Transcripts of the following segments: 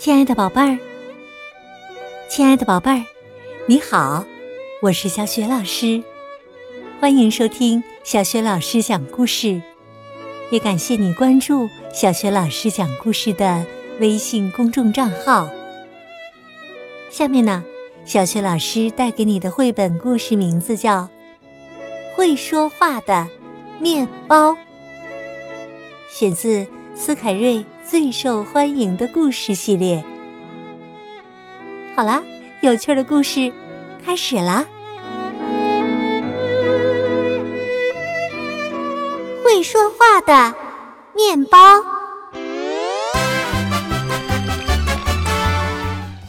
亲爱的宝贝儿，亲爱的宝贝儿，你好，我是小雪老师，欢迎收听小雪老师讲故事，也感谢你关注小雪老师讲故事的微信公众账号。下面呢，小雪老师带给你的绘本故事名字叫《会说话的面包》，选自斯凯瑞。最受欢迎的故事系列。好啦，有趣的故事开始啦！会说话的面包。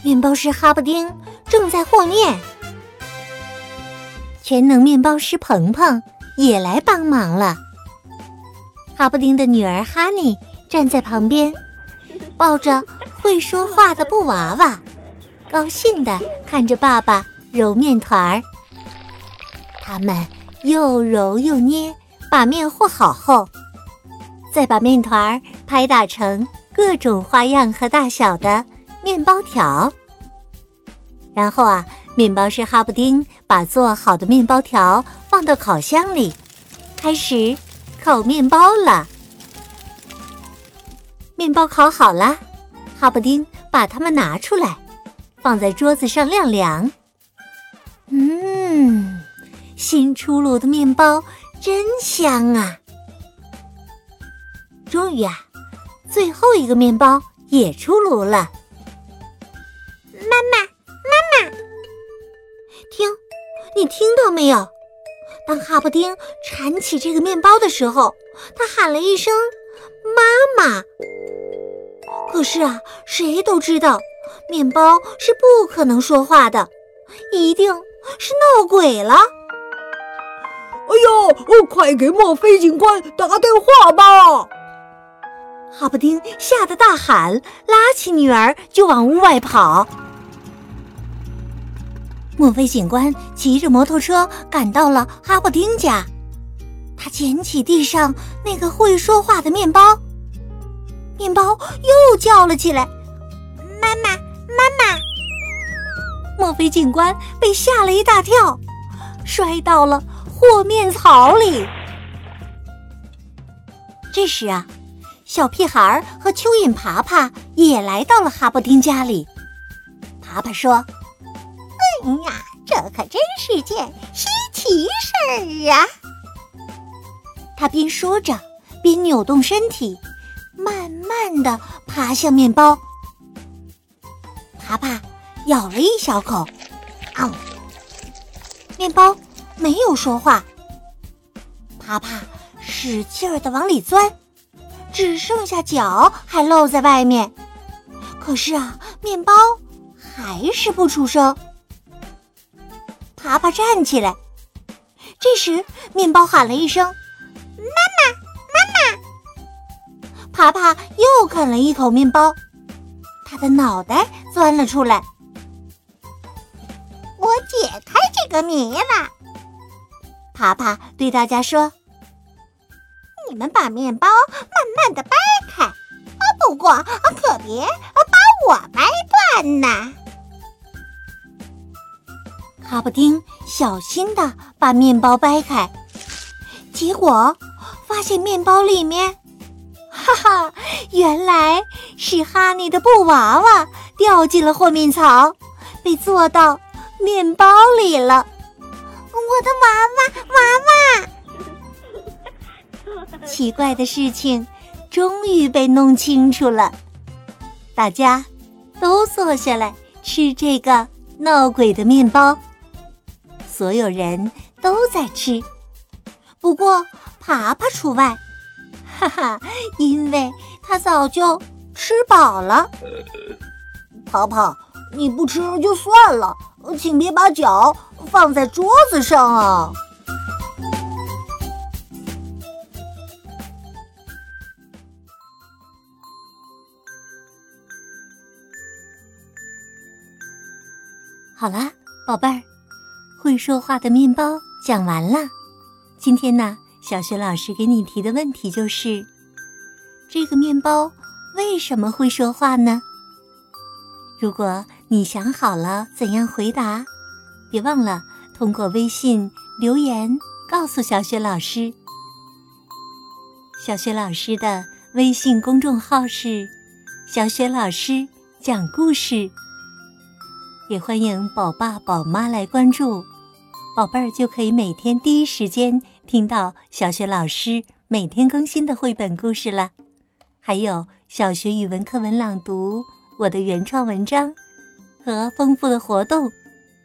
面包师哈布丁正在和面，全能面包师鹏鹏也来帮忙了。哈布丁的女儿哈尼。站在旁边，抱着会说话的布娃娃，高兴地看着爸爸揉面团儿。他们又揉又捏，把面和好后，再把面团儿拍打成各种花样和大小的面包条。然后啊，面包师哈布丁把做好的面包条放到烤箱里，开始烤面包了。面包烤好了，哈布丁把它们拿出来，放在桌子上晾凉。嗯，新出炉的面包真香啊！终于啊，最后一个面包也出炉了。妈妈，妈妈，听，你听到没有？当哈布丁铲起这个面包的时候，他喊了一声“妈妈”。可是啊，谁都知道，面包是不可能说话的，一定是闹鬼了。哎呦，快给墨菲警官打电话吧！哈布丁吓得大喊，拉起女儿就往屋外跑。墨菲警官骑着摩托车赶到了哈布丁家，他捡起地上那个会说话的面包。面包又叫了起来：“妈妈，妈妈！”墨菲警官被吓了一大跳，摔到了和面槽里。这时啊，小屁孩和蚯蚓爬爬也来到了哈布丁家里。爬爬说：“哎呀，这可真是件稀奇事儿啊！”他边说着，边扭动身体。慢慢的爬向面包，爬爬咬了一小口，啊！面包没有说话。爬爬使劲儿的往里钻，只剩下脚还露在外面。可是啊，面包还是不出声。爬爬站起来，这时面包喊了一声。妈妈爬爬又啃了一口面包，他的脑袋钻了出来。我解开这个谜了。爬爬对大家说：“你们把面包慢慢的掰开，啊，不过可别把我掰断呐。”哈布丁小心的把面包掰开，结果发现面包里面。哈哈，原来是哈尼的布娃娃掉进了和面槽，被做到面包里了。我的娃娃娃娃，奇怪的事情终于被弄清楚了。大家都坐下来吃这个闹鬼的面包，所有人都在吃，不过爬爬除外。哈哈，因为他早就吃饱了。跑跑，你不吃就算了，请别把脚放在桌子上啊！好啦，宝贝儿，会说话的面包讲完了。今天呢？小雪老师给你提的问题就是：这个面包为什么会说话呢？如果你想好了怎样回答，别忘了通过微信留言告诉小雪老师。小雪老师的微信公众号是“小雪老师讲故事”，也欢迎宝爸宝妈来关注，宝贝儿就可以每天第一时间听到小学老师每天更新的绘本故事了，还有小学语文课文朗读。我的原创文章和丰富的活动，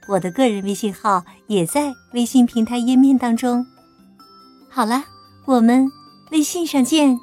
我的个人微信号也在微信平台页面当中。好了，我们微信上见。